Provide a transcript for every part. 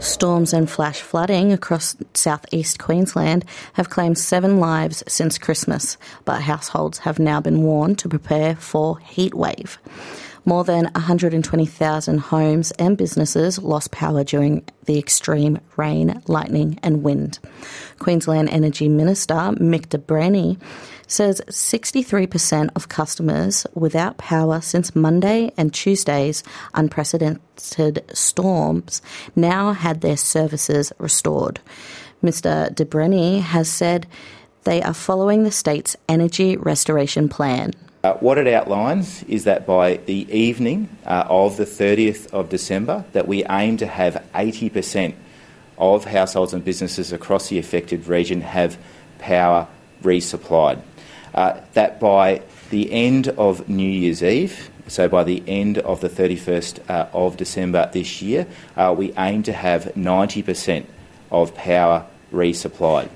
Storms and flash flooding across southeast Queensland have claimed seven lives since Christmas, but households have now been warned to prepare for heat wave. More than 120,000 homes and businesses lost power during the extreme rain, lightning, and wind. Queensland Energy Minister Mick de Brenni says 63% of customers without power since Monday and Tuesday's unprecedented storms now had their services restored. Mr. de Brenni has said they are following the state's energy restoration plan. Uh, what it outlines is that by the evening uh, of the 30th of December, that we aim to have 80% of households and businesses across the affected region have power resupplied. Uh, that by the end of New Year's Eve, so by the end of the 31st uh, of December this year, uh, we aim to have 90% of power resupplied.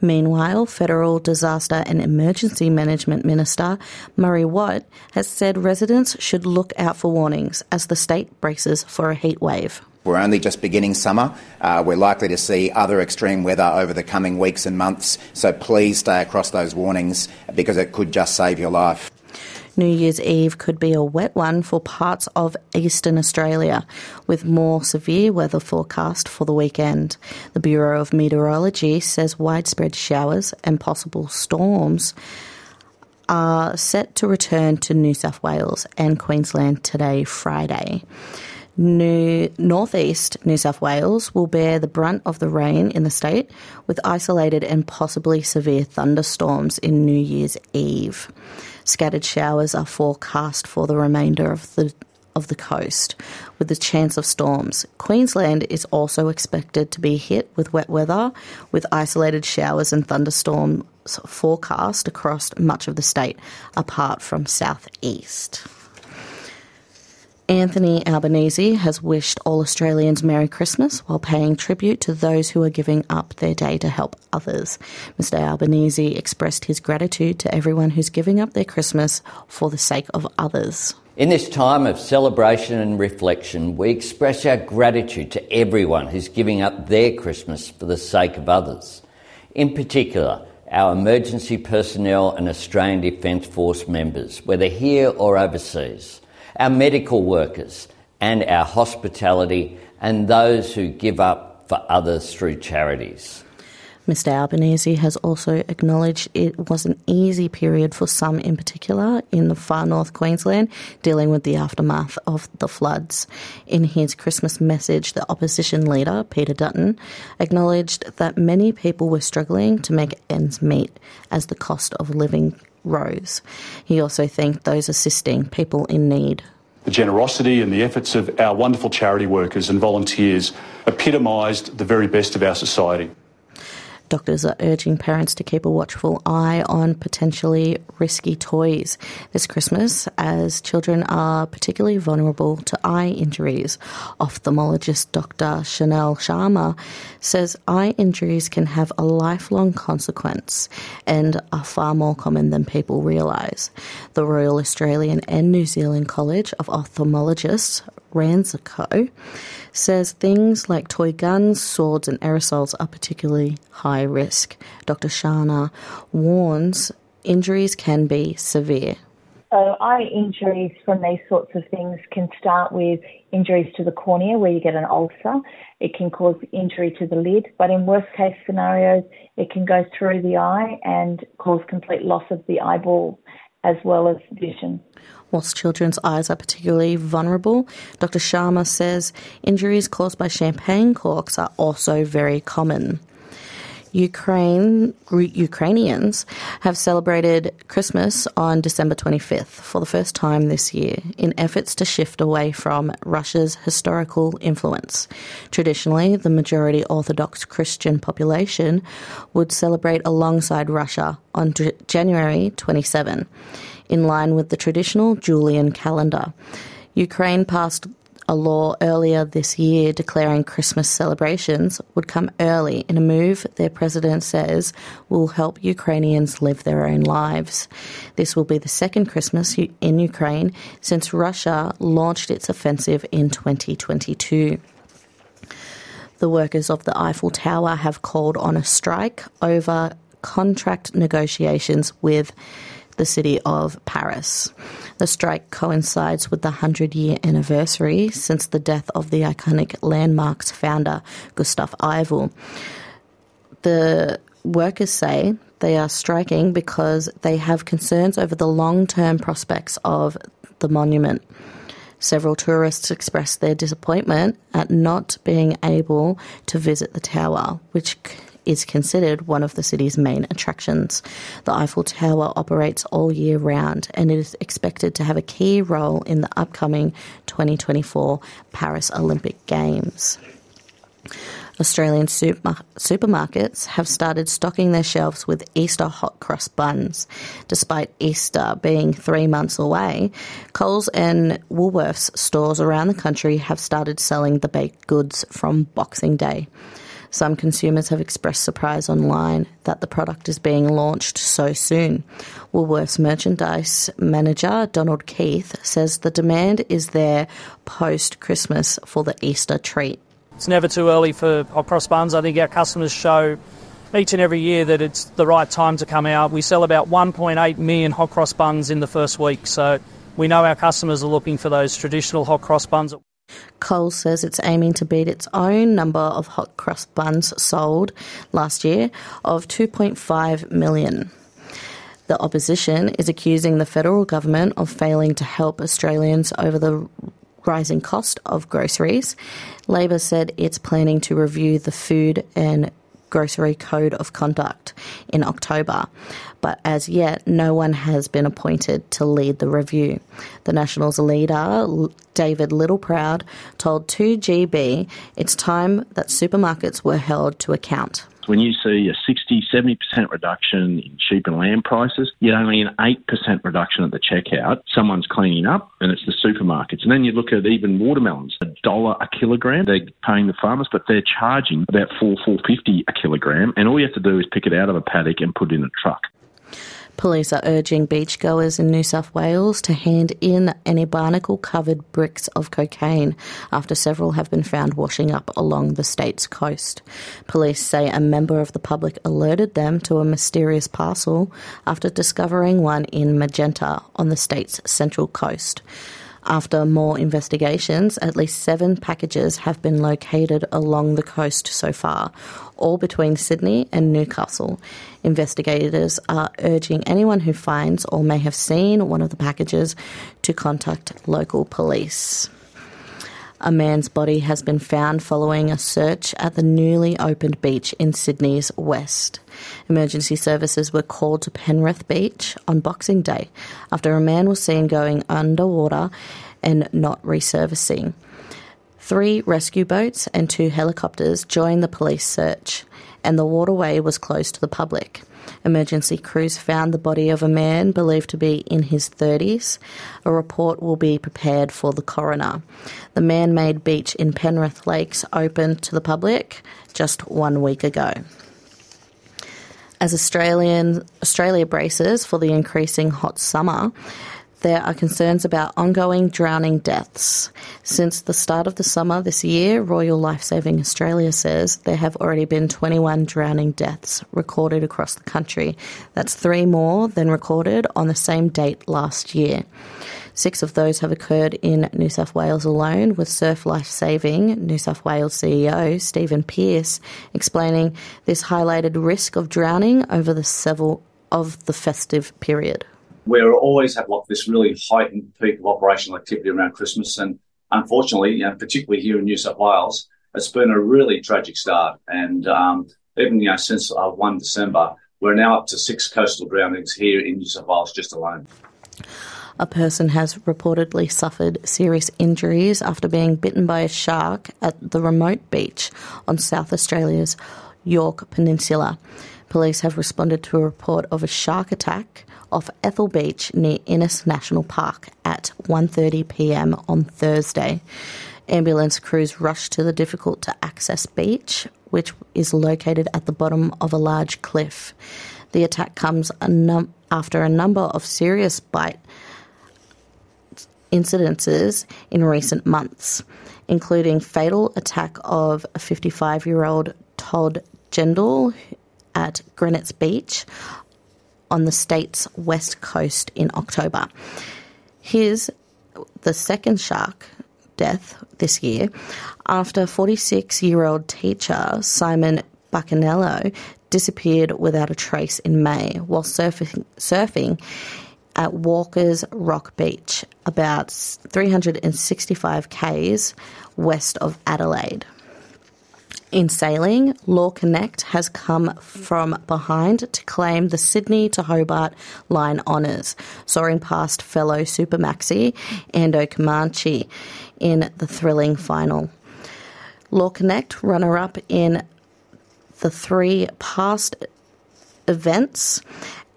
Meanwhile, Federal Disaster and Emergency Management Minister Murray Watt has said residents should look out for warnings as the state braces for a heat wave. We're only just beginning summer. Uh, we're likely to see other extreme weather over the coming weeks and months, so please stay across those warnings because it could just save your life. New Year's Eve could be a wet one for parts of eastern Australia, with more severe weather forecast for the weekend. The Bureau of Meteorology says widespread showers and possible storms are set to return to New South Wales and Queensland today, Friday. New northeast New South Wales will bear the brunt of the rain in the state, with isolated and possibly severe thunderstorms in New Year's Eve. Scattered showers are forecast for the remainder of the of the coast, with the chance of storms. Queensland is also expected to be hit with wet weather, with isolated showers and thunderstorms forecast across much of the state, apart from southeast. Anthony Albanese has wished all Australians Merry Christmas while paying tribute to those who are giving up their day to help others. Mr. Albanese expressed his gratitude to everyone who's giving up their Christmas for the sake of others. In this time of celebration and reflection, we express our gratitude to everyone who's giving up their Christmas for the sake of others. In particular, our emergency personnel and Australian Defence Force members, whether here or overseas our medical workers, and our hospitality, and those who give up for others through charities. Mr. Albanese has also acknowledged it was an easy period for some in particular in the far north Queensland dealing with the aftermath of the floods. In his Christmas message, the opposition leader, Peter Dutton, acknowledged that many people were struggling to make ends meet as the cost of living rose. He also thanked those assisting people in need. The generosity and the efforts of our wonderful charity workers and volunteers epitomised the very best of our society. Doctors are urging parents to keep a watchful eye on potentially risky toys this Christmas, as children are particularly vulnerable to eye injuries. Ophthalmologist Dr. Chanel Sharma says eye injuries can have a lifelong consequence and are far more common than people realise. The Royal Australian and New Zealand College of Ophthalmologists, RANZCO, says things like toy guns, swords, and aerosols are particularly high risk. Dr. Sharma warns injuries can be severe. So, eye injuries from these sorts of things can start with injuries to the cornea, where you get an ulcer. It can cause injury to the lid, but in worst case scenarios, it can go through the eye and cause complete loss of the eyeball as well as vision. Whilst children's eyes are particularly vulnerable, Dr. Sharma says injuries caused by champagne corks are also very common. Ukraine, Ukrainians have celebrated Christmas on December 25th for the first time this year in efforts to shift away from Russia's historical influence. Traditionally, the majority Orthodox Christian population would celebrate alongside Russia on January 27 in line with the traditional Julian calendar. Ukraine passed a law earlier this year declaring Christmas celebrations would come early in a move their president says will help Ukrainians live their own lives. This will be the second Christmas in Ukraine since Russia launched its offensive in 2022. The workers of the Eiffel Tower have called on a strike over contract negotiations with the city of Paris. The strike coincides with the 100 year anniversary since the death of the iconic landmark's founder, Gustave Eiffel. The workers say they are striking because they have concerns over the long term prospects of the monument. Several tourists expressed their disappointment at not being able to visit the tower, which is considered one of the city's main attractions. The Eiffel Tower operates all year round and it is expected to have a key role in the upcoming 2024 Paris Olympic Games. Australian super- supermarkets have started stocking their shelves with Easter hot cross buns. Despite Easter being three months away, Coles and Woolworths stores around the country have started selling the baked goods from Boxing Day. Some consumers have expressed surprise online that the product is being launched so soon. Woolworths merchandise manager Donald Keith says the demand is there post Christmas for the Easter treat. It's never too early for hot cross buns. I think our customers show each and every year that it's the right time to come out. We sell about 1.8 million hot cross buns in the first week, so we know our customers are looking for those traditional hot cross buns. Coles says it's aiming to beat its own number of hot cross buns sold last year of 2.5 million. The opposition is accusing the federal government of failing to help Australians over the rising cost of groceries. Labor said it's planning to review the food and grocery code of conduct in October, but as yet no one has been appointed to lead the review. The Nationals leader, David Littleproud, told 2GB it's time that supermarkets were held to account. When you see a 60, 70% reduction in sheep and lamb prices, yet only an 8% reduction at the checkout, someone's cleaning up and it's the supermarkets. And then you look at even watermelons, a dollar a kilogram. They're paying the farmers, but they're charging about four, four fifty a kilogram. And all you have to do is pick it out of a paddock and put it in a truck. Police are urging beachgoers in New South Wales to hand in any barnacle covered bricks of cocaine after several have been found washing up along the state's coast. Police say a member of the public alerted them to a mysterious parcel after discovering one in Magenta on the state's central coast. After more investigations, at least seven packages have been located along the coast so far, all between Sydney and Newcastle. Investigators are urging anyone who finds or may have seen one of the packages to contact local police. A man's body has been found following a search at the newly opened beach in Sydney's west. Emergency services were called to Penrith Beach on Boxing Day after a man was seen going underwater and not resurfacing. Three rescue boats and two helicopters joined the police search, and the waterway was closed to the public. Emergency crews found the body of a man believed to be in his 30s. A report will be prepared for the coroner. The man made beach in Penrith Lakes opened to the public just one week ago. As Australian, Australia braces for the increasing hot summer, there are concerns about ongoing drowning deaths. Since the start of the summer this year, Royal Lifesaving Australia says there have already been 21 drowning deaths recorded across the country. That's three more than recorded on the same date last year. Six of those have occurred in New South Wales alone, with Surf Life Saving New South Wales CEO Stephen Pearce explaining this highlighted risk of drowning over the several of the festive period we always have like this really heightened peak of operational activity around Christmas. And unfortunately, you know, particularly here in New South Wales, it's been a really tragic start. And um, even you know, since uh, 1 December, we're now up to six coastal drownings here in New South Wales just alone. A person has reportedly suffered serious injuries after being bitten by a shark at the remote beach on South Australia's Yorke Peninsula. Police have responded to a report of a shark attack off Ethel Beach near Innes National Park at 1:30 p.m. on Thursday. Ambulance crews rushed to the difficult to access beach, which is located at the bottom of a large cliff. The attack comes a num- after a number of serious bite incidences in recent months. including fatal attack of a 55 year old Todd Gendel at Greenwich Beach on the state's west coast in October. His the second shark death this year after 46 year old teacher Simon Baccanello disappeared without a trace in May while surfing, surfing at Walker's Rock Beach, about 365 k's west of Adelaide. In sailing, Law Connect has come from behind to claim the Sydney to Hobart line honours, soaring past fellow Supermaxi Andoo Comanche in the thrilling final. Law Connect, runner up in the three past events,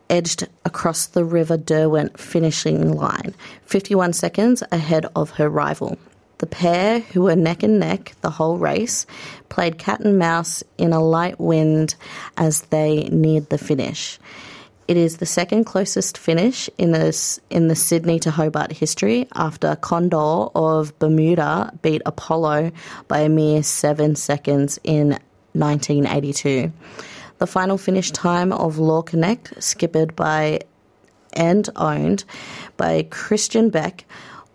edged across the River Derwent finishing line, 51 seconds ahead of her rival. The pair, who were neck and neck the whole race, played cat and mouse in a light wind as they neared the finish. It is the second closest finish in the, in the Sydney to Hobart history after Condor of Bermuda beat Apollo by a mere seven seconds in 1982. The final finish time of Law Connect, skippered by and owned by Christian Beck,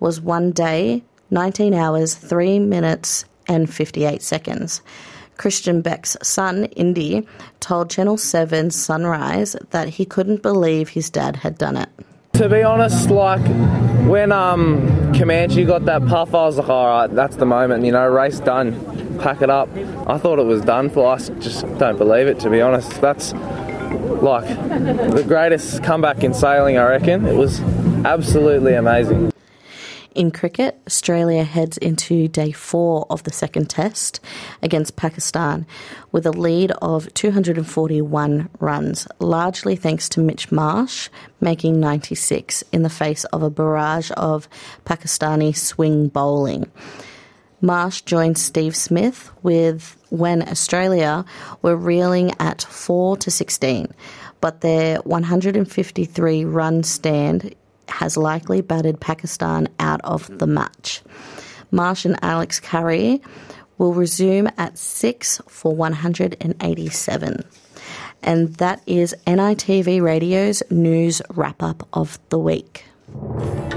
was one day, 19 hours, 3 minutes, and 58 seconds. Christian Beck's son, Indy, told Channel 7 Sunrise that he couldn't believe his dad had done it. To be honest, like when um, Comanche got that puff, I was like, all right, that's the moment, you know, race done, pack it up. I thought it was done for us. Just don't believe it, to be honest. That's like the greatest comeback in sailing, I reckon. It was absolutely amazing. In cricket, Australia heads into day four of the second test against Pakistan with a lead of 241 runs, largely thanks to Mitch Marsh making 96 in the face of a barrage of Pakistani swing bowling. Marsh joined Steve Smith with when Australia were reeling at 4 to 16, but their 153 run stand has likely battered Pakistan out of the match. Marsh and Alex Carey will resume at 6 for 187. And that is NITV Radio's news wrap up of the week.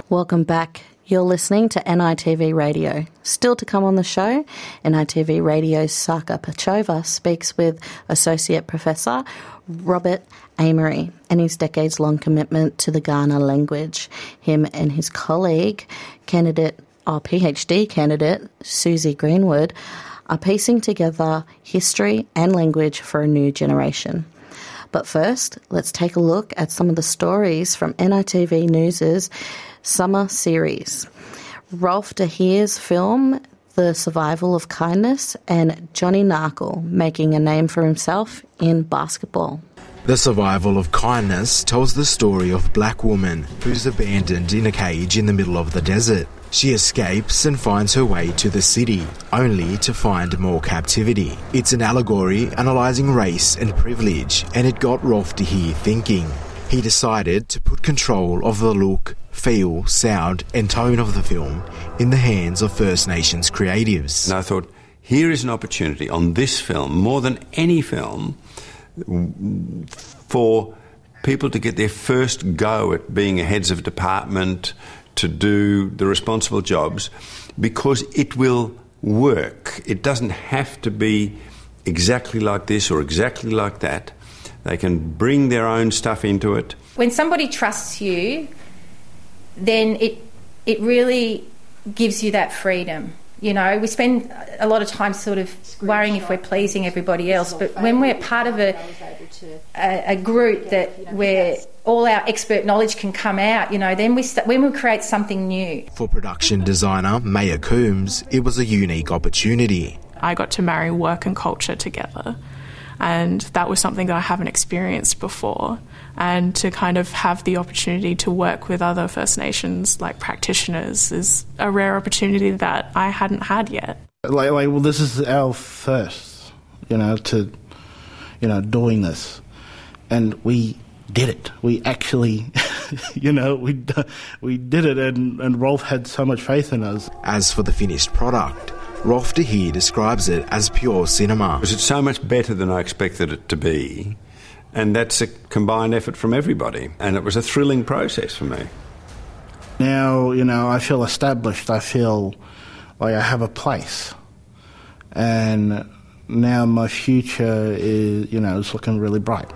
Welcome back. You're listening to NITV Radio. Still to come on the show, NITV Radio's Saka Pachova speaks with Associate Professor Robert Amery and his decades long commitment to the Kaurna language. Him and his colleague, candidate, our PhD candidate, Susie Greenwood, are piecing together history and language for a new generation. But first, let's take a look at some of the stories from NITV News's summer series. Rolf de Heer's film, The Survival of Kindness, and Johnny Narkle making a name for himself in basketball. The Survival of Kindness tells the story of a black woman who's abandoned in a cage in the middle of the desert. She escapes and finds her way to the city, only to find more captivity. It's an allegory analysing race and privilege, and it got Rolf de Heer thinking. He decided to put control of the look, feel, sound, and tone of the film in the hands of First Nations creatives. And I thought, here is an opportunity on this film, more than any film, for people to get their first go at being heads of department, to do the responsible jobs, because it will work. It doesn't have to be exactly like this or exactly like that. They can bring their own stuff into it. When somebody trusts you, then it it really gives you that freedom. You know, we spend a lot of time sort of worrying if we're pleasing everybody else, but when we're part of a, a, a group that where all our expert knowledge can come out, you know, then we st- when we create something new. For production designer Maya Coombs, it was a unique opportunity. I got to marry work and culture together, and that was something that I haven't experienced before and to kind of have the opportunity to work with other First Nations like practitioners is a rare opportunity that I hadn't had yet. Like, like well, this is our first, you know, to, you know, doing this, and we did it. We actually, you know, we we did it, and, and Rolf had so much faith in us. As for the finished product, Rolf de Heer describes it as pure cinema. It's so much better than I expected it to be, and that's a combined effort from everybody, and it was a thrilling process for me. Now, you know, I feel established. I feel like I have a place. And now my future is, you know, is looking really bright.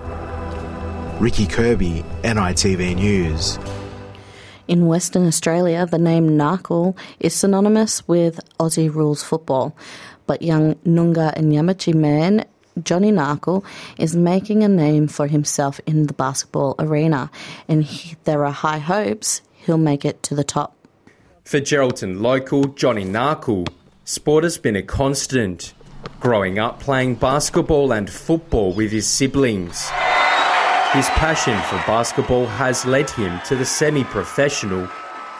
Ricky Kirby, NITV News. In Western Australia, the name Narkle is synonymous with Aussie rules football, but young Noongar and Yamatji man Johnny Narkle is making a name for himself in the basketball arena, and he, there are high hopes he'll make it to the top. For Geraldton local Johnny Narkle, sport has been a constant. Growing up playing basketball and football with his siblings. His passion for basketball has led him to the semi professional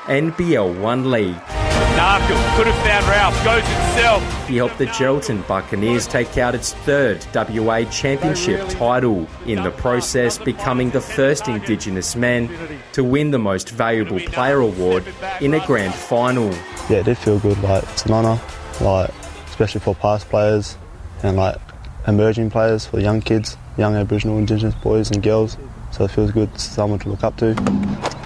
NBL 1 League. Narkle could have found Ralph, goes himself. He helped the Geraldton Buccaneers take out its third WA Championship title, in the process becoming the first Indigenous man to win the Most Valuable Player award in a grand final. Yeah, it did feel good. Like it's an honour, like especially for past players and like emerging players for young kids, young Aboriginal Indigenous boys and girls. So it feels good, someone to look up to.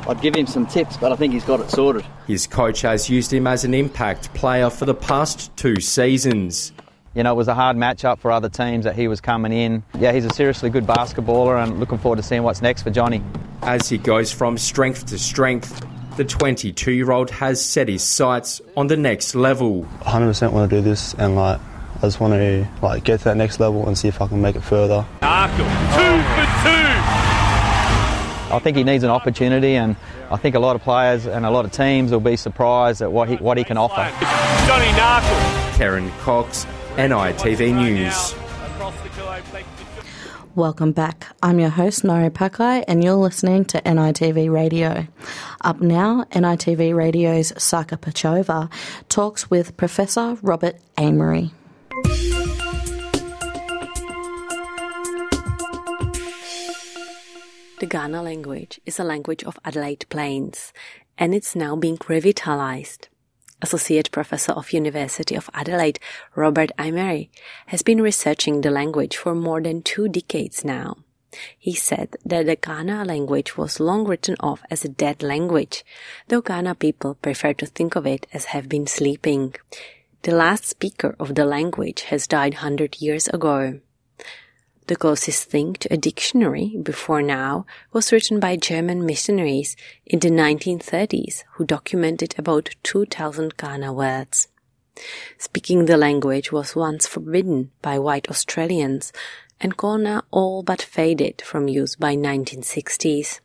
I'd give him some tips, but I think he's got it sorted. His coach has used him as an impact player for the past two seasons. You know, it was a hard matchup for other teams that he was coming in. Yeah, he's a seriously good basketballer and looking forward to seeing what's next for Johnny. As he goes from strength to strength, the 22 year old has set his sights on the next level. 100% want to do this and like I just want to like get to that next level and see if I can make it further. Narkle, two for two. I think he needs an opportunity, and I think a lot of players and a lot of teams will be surprised at what he, what he can offer. Johnny Narkle. Karen Cox, NITV News. Welcome back. I'm your host, Nori Pakai, and you're listening to NITV Radio. Up now, NITV Radio's Saka Pachova talks with Professor Robert Amery. The Kaurna language is a language of Adelaide Plains, and it's now being revitalized. Associate Professor of University of Adelaide, Robert Amery, has been researching the language for more than two decades now. He said that the Kaurna language was long written off as a dead language, though Kaurna people prefer to think of it as have been sleeping. The last speaker of the language has died hundred years ago. The closest thing to a dictionary before now was written by German missionaries in the 1930s who documented about 2000 Kaurna words. Speaking the language was once forbidden by white Australians and Kaurna all but faded from use by 1960s.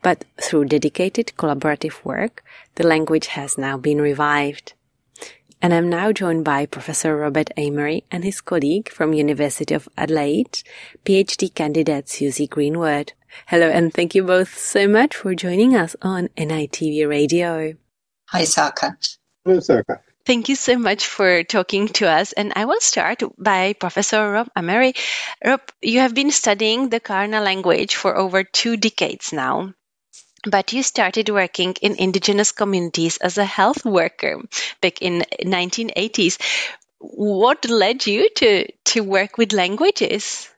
But through dedicated collaborative work, the language has now been revived and I'm now joined by Professor Robert Amery and his colleague from University of Adelaide, PhD candidate Susie Greenwood. Hello and thank you both so much for joining us on NITV Radio. Hi, Saka. Hello, Saka. Thank you so much for talking to us. And I will start by Professor Rob Amery. Rob, you have been studying the Kaurna language for over two decades now but you started working in indigenous communities as a health worker back in 1980s what led you to to work with languages?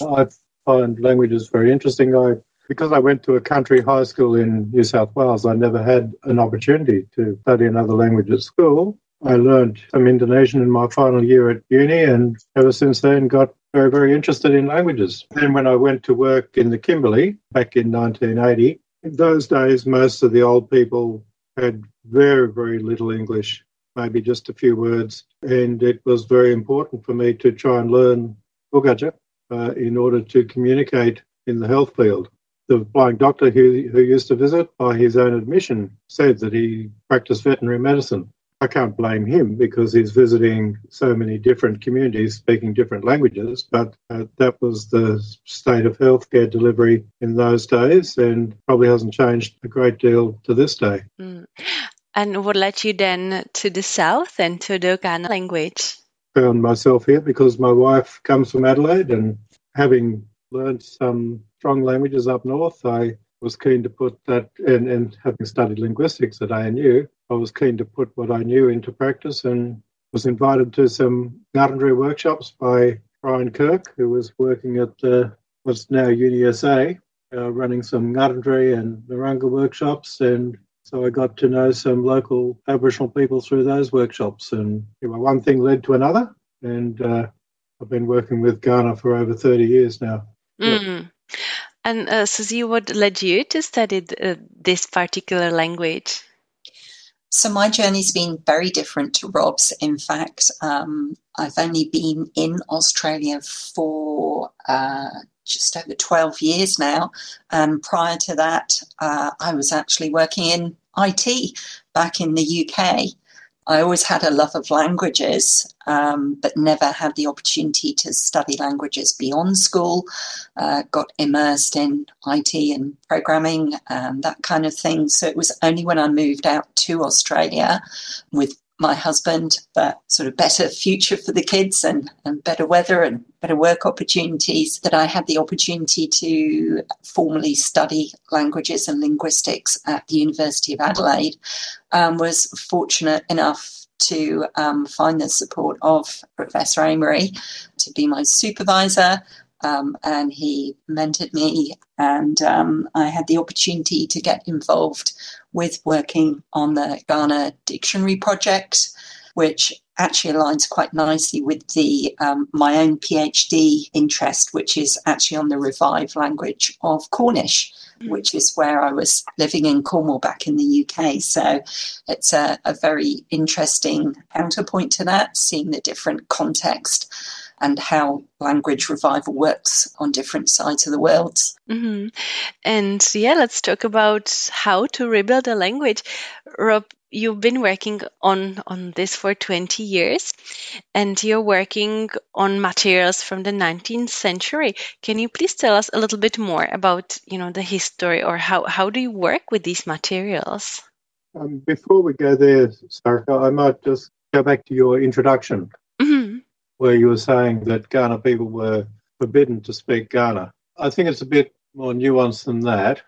I find languages very interesting. I because i went to a country high school in new south wales i never had an opportunity to study another language at school. I learned some indonesian in my final year at uni and ever since then got very very interested in languages. Then when i went to work in the kimberley back in 1980 in those days, most of the old people had very, very little English, maybe just a few words. And it was very important for me to try and learn Bugaja uh, in order to communicate in the health field. The blind doctor who, who used to visit, by his own admission, said that he practiced veterinary medicine. I can't blame him because he's visiting so many different communities speaking different languages, but uh, that was the state of healthcare delivery in those days and probably hasn't changed a great deal to this day. Mm. And what led you then to the south and to the Kaurna language? Found myself here because my wife comes from Adelaide and having learned some strong languages up north, I was keen to put that, and, and having studied linguistics at ANU, I was keen to put what I knew into practice and was invited to some Ngarrindjeri workshops by Brian Kirk, who was working at uh, what's now UniSA, uh, running some Ngarrindjeri and Narungga workshops. And so I got to know some local Aboriginal people through those workshops. And you know, one thing led to another. And uh, I've been working with Kaurna for over 30 years now. Mm. And uh, Susie, what led you to study th- this particular language? So my journey's been very different to Rob's. In fact, um, I've only been in Australia for uh, just over 12 years now. And prior to that, uh, I was actually working in IT back in the UK. I always had a love of languages, um, but never had the opportunity to study languages beyond school. Uh, got immersed in IT and programming and that kind of thing. So it was only when I moved out to Australia with my husband, but sort of better future for the kids and, and better weather and better work opportunities that I had the opportunity to formally study languages and linguistics at the University of Adelaide. Um, was fortunate enough to um, find the support of Professor Amery to be my supervisor. Um, and he mentored me, and um, I had the opportunity to get involved with working on the Kaurna Dictionary Project, which actually aligns quite nicely with the um, my own PhD interest, which is actually on the revived language of Cornish, mm. which is where I was living in Cornwall back in the UK. So it's a, a very interesting counterpoint to that, seeing the different context and how language revival works on different sides of the world. Mm-hmm. And yeah, let's talk about how to rebuild a language. Rob, you've been working on on this for 20 years and you're working on materials from the 19th century. Can you please tell us a little bit more about you know the history or how how do you work with these materials? Um, before we go there sarka i might just go back to your introduction mm-hmm. where you were saying that Kaurna people were forbidden to speak Kaurna. I think it's a bit more nuanced than that.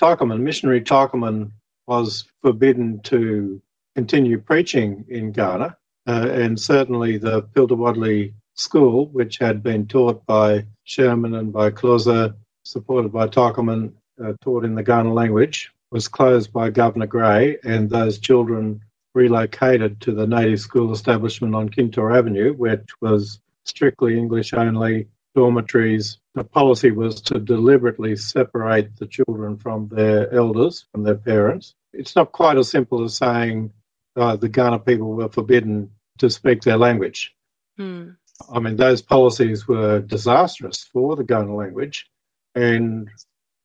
Teichelmann, missionary Teichelmann, was forbidden to continue preaching in Kaurna. uh, and certainly the Piltawwadley school, which had been taught by Schürmann and by Klose, supported by Teichelmann, uh, taught in the Kaurna language, was closed by Governor Grey, and those children relocated to the native school establishment on Kintore Avenue, which was strictly English only dormitories. The policy was to deliberately separate the children from their elders, from their parents. It's not quite as simple as saying uh, the Kaurna people were forbidden to speak their language. Hmm. I mean, those policies were disastrous for the Kaurna language. And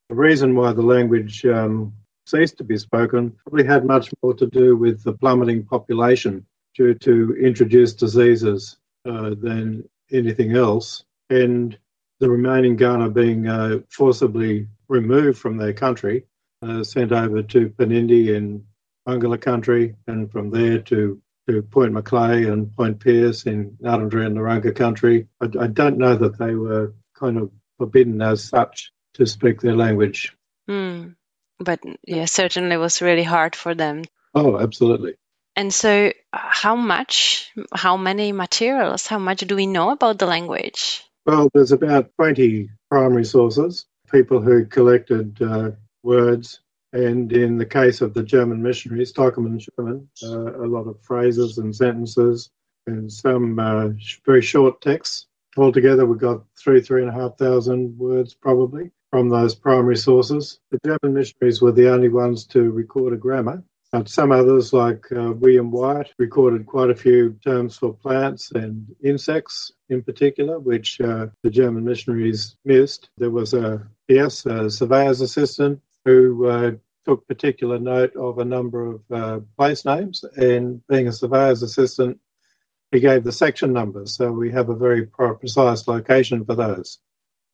the reason why the language um, ceased to be spoken probably had much more to do with the plummeting population due to introduced diseases uh, than anything else. And the remaining Kaurna being uh, forcibly removed from their country, uh, sent over to Poonindie in Barngarla country, and from there to, to Point Macleay and Point Pearce in Ngarrindjeri and Narungga country. I, I don't know that they were kind of forbidden as such to speak their language. Mm but yeah, certainly was really hard for them. Oh, absolutely. And so, how much, how many materials, how much do we know about the language? Well, there's about 20 primary sources, people who collected uh, words. And in the case of the German missionaries, and Schürmann, uh, a lot of phrases and sentences and some uh, very short texts. Altogether, we've got three, three and a half thousand words probably from those primary sources. The German missionaries were the only ones to record a grammar. But some others, like uh, William Wyatt, recorded quite a few terms for plants and insects in particular, which uh, the German missionaries missed. There was a Piesse, a surveyor's assistant, who uh, took particular note of a number of uh, place names, and being a surveyor's assistant, he gave the section numbers, so we have a very precise location for those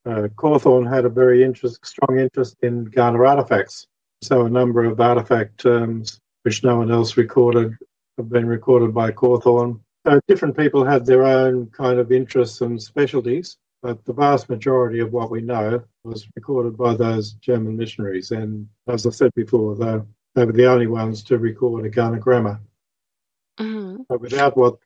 uh, Cawthorn had a very interest, strong interest in Kaurna artifacts. So a number of artifact terms which no one else recorded have been recorded by Cawthorn. So different people had their own kind of interests and specialties, but the vast majority of what we know was recorded by those German missionaries. And as I said before, they, they were the only ones to record a Kaurna grammar. Mm-hmm. But without what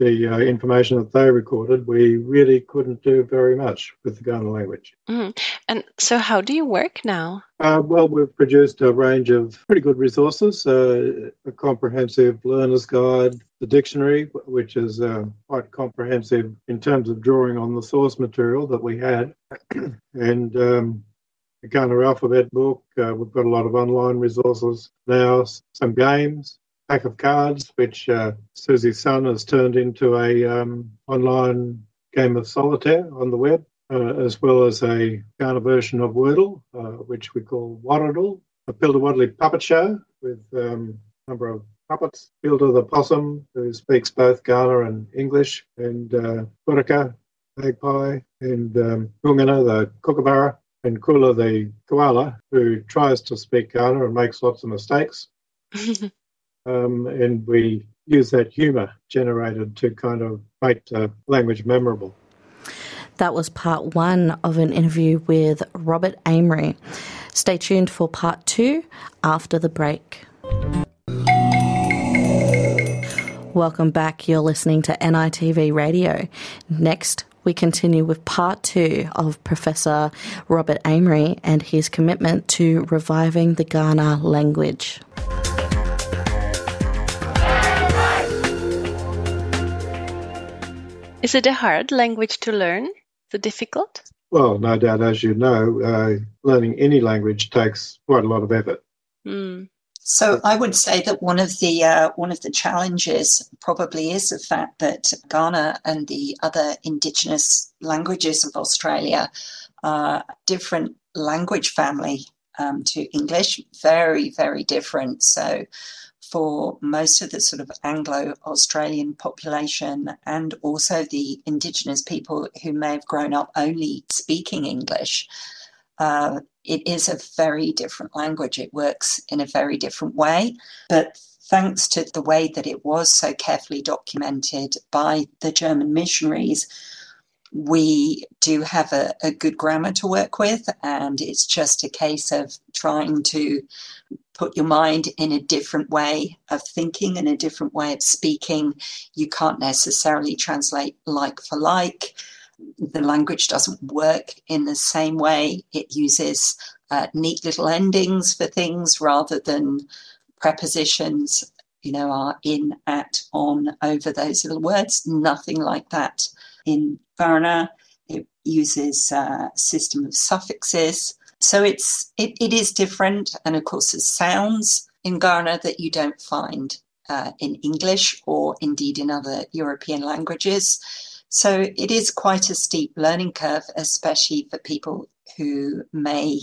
the uh, information that they recorded, we really couldn't do very much with the Kaurna language. Mm. And so, how do you work now? Uh, well, we've produced a range of pretty good resources uh, a comprehensive learner's guide, the dictionary, which is uh, quite comprehensive in terms of drawing on the source material that we had, and um, the Kaurna alphabet book. Uh, we've got a lot of online resources now, some games, pack of cards, which uh, Susie's son has turned into a um, online game of solitaire on the web, uh, as well as a Kaurna version of Wordle, uh, which we call Warriddle, a Pildawaddly puppet show with um, a number of puppets. Pilda the possum, who speaks both Kaurna and English, and uh, Puraka, magpie, and um, the kookaburra, and Kula, the koala, who tries to speak Kaurna and makes lots of mistakes. um, and we use that humour generated to kind of make the language memorable. That was part one of an interview with Robert Amery. Stay tuned for part two after the break. Welcome back. You're listening to NITV Radio. Next, we continue with part two of Professor Robert Amery and his commitment to reviving the Kaurna language. Is it a hard language to learn? Is it difficult? Well, no doubt, as you know, uh, learning any language takes quite a lot of effort. Mm. So I would say that one of the uh, one of the challenges probably is the fact that Kaurna and the other Indigenous languages of Australia are different language family um, to English, very very different. So for most of the sort of Anglo Australian population and also the Indigenous people who may have grown up only speaking English. Uh, it is a very different language. It works in a very different way. But thanks to the way that it was so carefully documented by the German missionaries, we do have a, a, good grammar to work with, and it's just a case of trying to put your mind in a different way of thinking and a different way of speaking. You can't necessarily translate like for like. The language doesn't work in the same way. It uses uh, neat little endings for things rather than prepositions, you know, are in, at, on, over those little words. Nothing like that in Kaurna. It uses a system of suffixes. So it's it, it is different, and of course, there's sounds in Kaurna that you don't find uh, in English or indeed in other European languages. So it is quite a steep learning curve, especially for people who may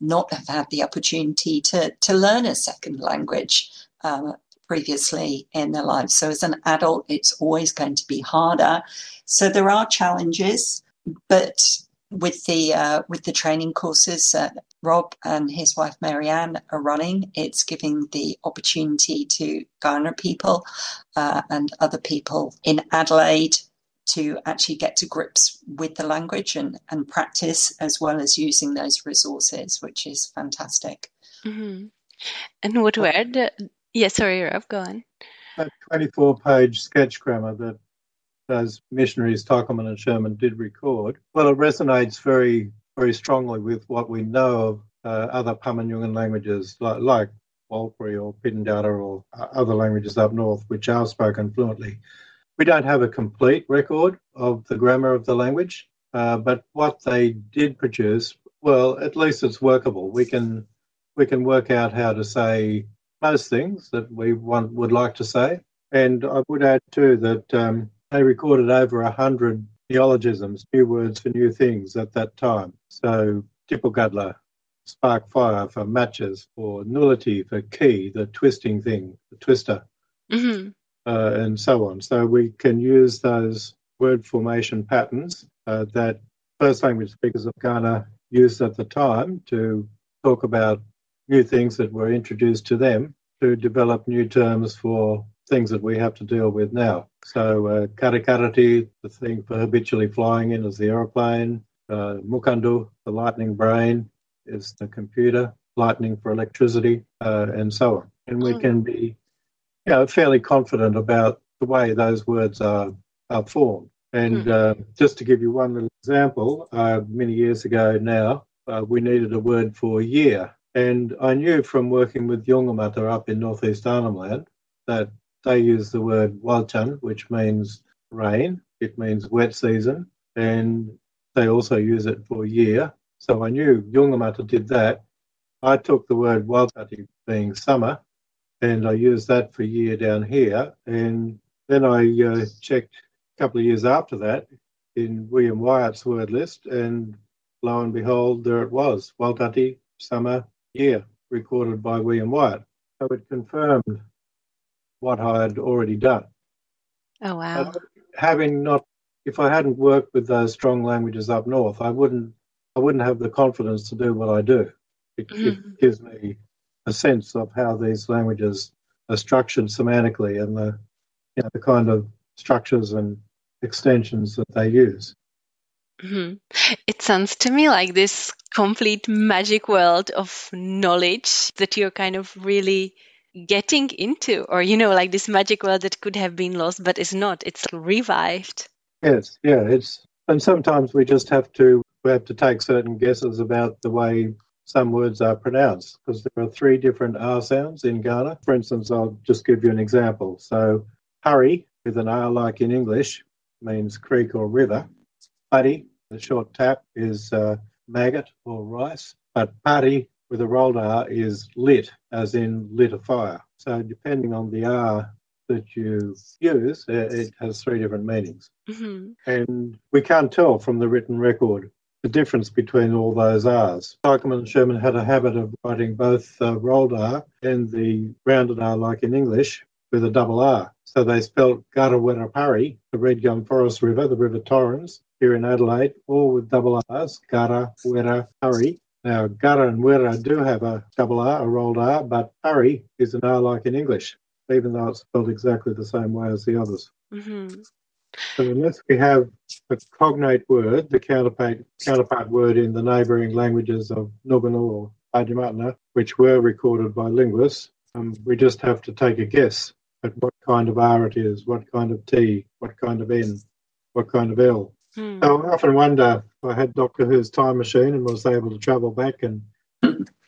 not have had the opportunity to, to learn a second language uh, previously in their lives. So as an adult, it's always going to be harder. So there are challenges, but with the uh, with the training courses that Rob and his wife Marianne are running, it's giving the opportunity to Kaurna people uh, and other people in Adelaide to actually get to grips with the language and, and practice as well as using those resources, which is fantastic. Mm-hmm. And what were the yeah, sorry, Rob, go on. That 24 page sketch grammar that those missionaries, Teichelmann and Schürmann, did record, well, it resonates very, very strongly with what we know of uh, other Pama-Nyungan languages like, like or Pitjantjatjara or other languages up north, which are spoken fluently. We don't have a complete record of the grammar of the language, uh, but what they did produce, well, at least it's workable. We can we can work out how to say most things that we want, would like to say. And I would add too that um, they recorded over a hundred neologisms, new words for new things at that time. So Tipugudla, spark fire for matches, or nullity for key, the twisting thing, the twister, mm-hmm. uh, and so on. So we can use those word formation patterns uh, that first language speakers of Kaurna used at the time to talk about new things that were introduced to them to develop new terms for things that we have to deal with now. So, uh, karakarati, the thing for habitually flying in, is the aeroplane. Uh, mukandu, the lightning brain, is the computer. Lightning for electricity, uh, and so on. And we can be, you know, fairly confident about the way those words are, are formed. And uh, just to give you one little example, uh, many years ago now, uh, we needed a word for year. And I knew from working with Yungamata up in northeast Arnhem Land that they use the word walchan, which means rain, it means wet season, and they also use it for year. So I knew Yungamata did that. I took the word waltati being summer and I used that for year down here. And then I uh, checked a couple of years after that in William Wyatt's word list, and lo and behold, there it was Waltati, summer, year, recorded by William Wyatt. So it confirmed what I had already done. Oh, wow. But having not, if I hadn't worked with those strong languages up north, I wouldn't, I wouldn't have the confidence to do what I do. It, mm-hmm. it gives me a sense of how these languages are structured semantically and the, you know, the kind of structures and extensions that they use. Mm-hmm. It sounds to me like this complete magic world of knowledge that you're kind of really getting into, or you know, like this magic world that could have been lost but is not. It's revived. Yes, yeah, it's and sometimes we just have to we have to take certain guesses about the way some words are pronounced because there are three different R sounds in Kaurna. For instance, I'll just give you an example. So, hurry with an R like in English means creek or river. buddy the short tap, is uh, maggot or rice. But putty with a rolled R is lit, as in lit a fire. So, depending on the R that you use, it has three different meanings. Mm-hmm. And we can't tell from the written record the difference between all those R's. Teichelmann and Schürmann had a habit of writing both uh, rolled R and the rounded R, like in English, with a double R. So they spelt Karrawirra the Red Gum Forest River, the River Torrens, here in Adelaide, all with double R's, Gara, Wera, Hurry. Now, Gara and Wera do have a double R, a rolled R, but Hurry is an R like in English, even though it's spelled exactly the same way as the others. Mm-hmm. So unless we have a cognate word, the counterpart, counterpart word in the neighbouring languages of Nukunu or Adnyamathanha, which were recorded by linguists, um, we just have to take a guess at what kind of R it is, what kind of T, what kind of N, what kind of L. So I often wonder if I had Doctor Who's time machine and was able to travel back and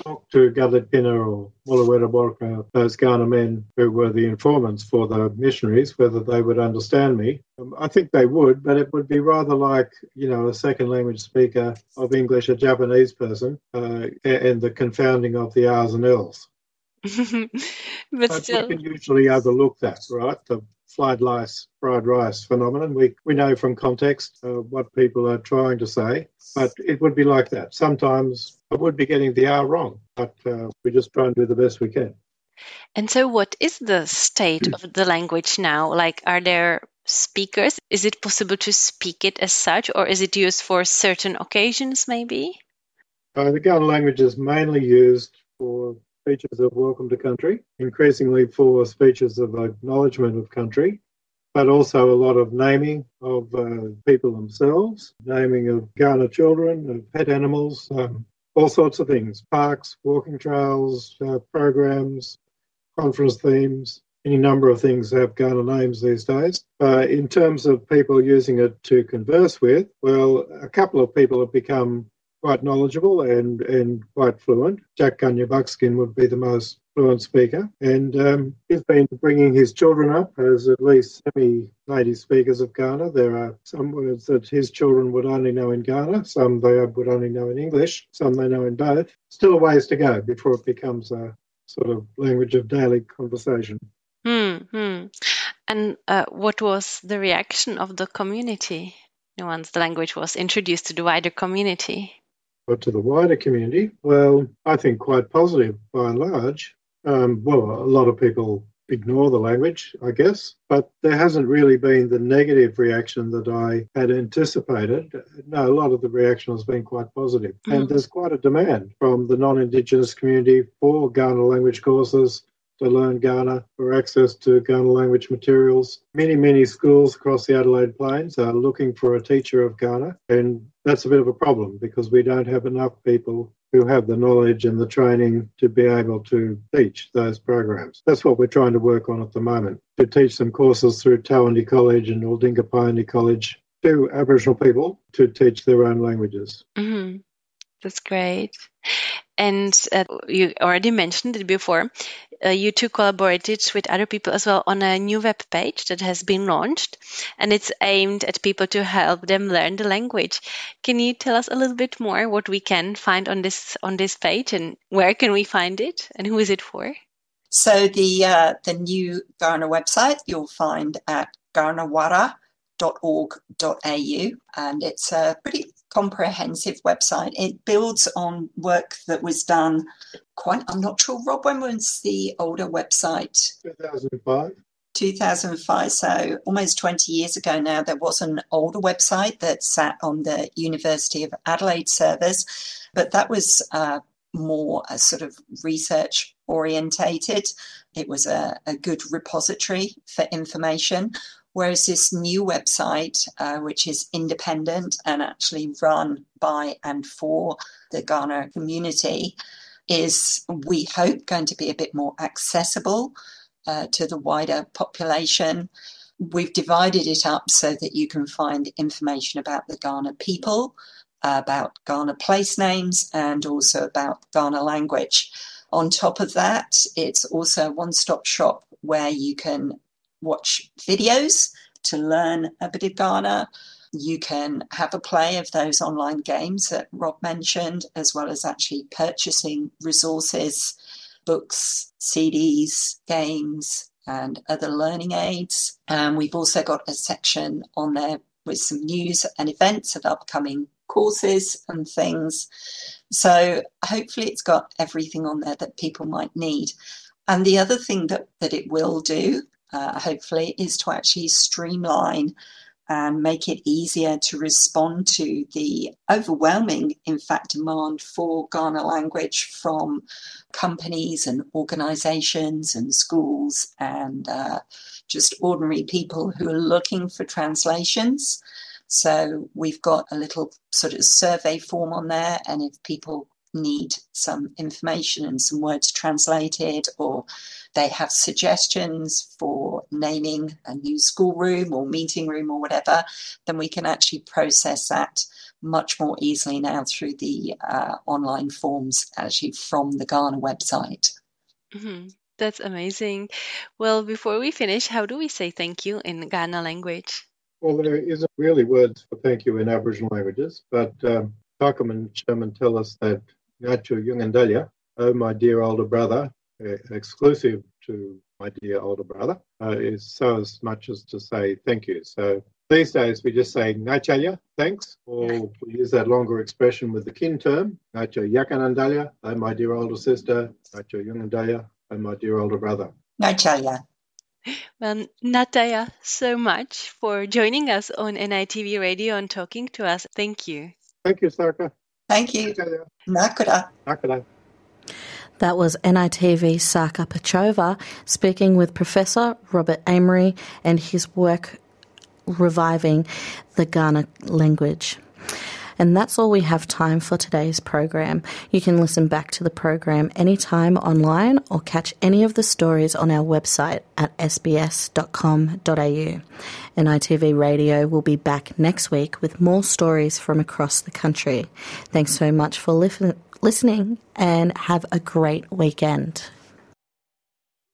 talk to Kadlitpinna or Mullawirraburka, those Kaurna men who were the informants for the missionaries, whether they would understand me. Um, I think they would, but it would be rather like, you know, a second language speaker of English, a Japanese person, uh, and the confounding of the R's and L's. but, but still, we can usually overlook that, right? The fried rice, fried rice phenomenon. We we know from context uh, what people are trying to say, but it would be like that. Sometimes I would be getting the R wrong, but uh, we just try and do the best we can. And so, what is the state of the language now? Like, are there speakers? Is it possible to speak it as such, or is it used for certain occasions, maybe? Uh, the Kaurna language is mainly used for speeches of welcome to country, increasingly for speeches of acknowledgement of country, but also a lot of naming of uh, people themselves, naming of Kaurna children, of pet animals, um, all sorts of things parks, walking trails, uh, programs, conference themes. Any number of things have Kaurna names these days. Uh, in terms of people using it to converse with, well, a couple of people have become quite knowledgeable and, and quite fluent. Jack Kanya Buckskin would be the most fluent speaker, and um, he's been bringing his children up as at least semi-native speakers of Kaurna. There are some words that his children would only know in Kaurna, some they would only know in English, some they know in both. Still a ways to go before it becomes a sort of language of daily conversation. Hmm. And uh, what was the reaction of the community once the language was introduced to the wider community? But to the wider community, well, I think quite positive by and large. Um, well, a lot of people ignore the language, I guess, but there hasn't really been the negative reaction that I had anticipated. No, a lot of the reaction has been quite positive. Mm. And there's quite a demand from the non Indigenous community for Kaurna language courses to learn Kaurna or access to Kaurna language materials. Many, many schools across the Adelaide Plains are looking for a teacher of Kaurna, and that's a bit of a problem because we don't have enough people who have the knowledge and the training to be able to teach those programs. That's what we're trying to work on at the moment to teach some courses through Tauondi College and Aldinga College to Aboriginal people to teach their own languages. Mm-hmm. That's great. And uh, you already mentioned it before. Uh, you two collaborated with other people as well on a new web page that has been launched, and it's aimed at people to help them learn the language. Can you tell us a little bit more what we can find on this on this page, and where can we find it, and who is it for? So the uh, the new Kaurna website you'll find at ghanawara.org.au, and it's a pretty comprehensive website. It builds on work that was done quite, I'm not sure, Rob, when was the older website? 2005. 2005, so almost 20 years ago now, there was an older website that sat on the University of Adelaide servers, but that was uh, more a sort of research orientated. It was a, a good repository for information. Whereas this new website, uh, which is independent and actually run by and for the Kaurna community, is, we hope, going to be a bit more accessible uh, to the wider population. We've divided it up so that you can find information about the Kaurna people, about Kaurna place names, and also about Kaurna language. On top of that, it's also a one stop shop where you can watch videos to learn a bit of Kaurna. You can have a play of those online games that Rob mentioned, as well as actually purchasing resources, books, CDs, games, and other learning aids. And we've also got a section on there with some news and events of upcoming courses and things. So hopefully it's got everything on there that people might need. And the other thing that, that it will do uh, hopefully, is to actually streamline and make it easier to respond to the overwhelming, in fact, demand for Kaurna language from companies and organizations and schools and uh, just ordinary people who are looking for translations. So we've got a little sort of survey form on there, and if people need some information and some words translated, or they have suggestions for naming a new schoolroom or meeting room or whatever, then we can actually process that much more easily now through the uh, online forms actually from the Kaurna website. Mm-hmm. That's amazing. Well, before we finish, how do we say thank you in Kaurna language? Well, there isn't really words for thank you in Aboriginal languages, but um, Teichelmann and Schürmann tell us that Ngachu Yungandalia, oh my dear older brother, uh, exclusive to my dear older brother, uh, is so as much as to say thank you. So these days we just say Ngachaya, thanks, or we use that longer expression with the kin term, Ngacho Yakanandalia, oh my dear older sister, Ngacho Yungandalia, oh my dear older brother. Ngachaya. Well, Nataya, so much for joining us on NITV Radio and talking to us. Thank you. Thank you, Sarka. Thank you. Nakura. Nakura. That was NITV Saka Pachova speaking with Professor Robert Amery and his work reviving the Kaurna language. And that's all we have time for today's program. You can listen back to the program anytime online or catch any of the stories on our website at sbs.com.au. NITV Radio will be back next week with more stories from across the country. Thanks so much for li- listening and have a great weekend.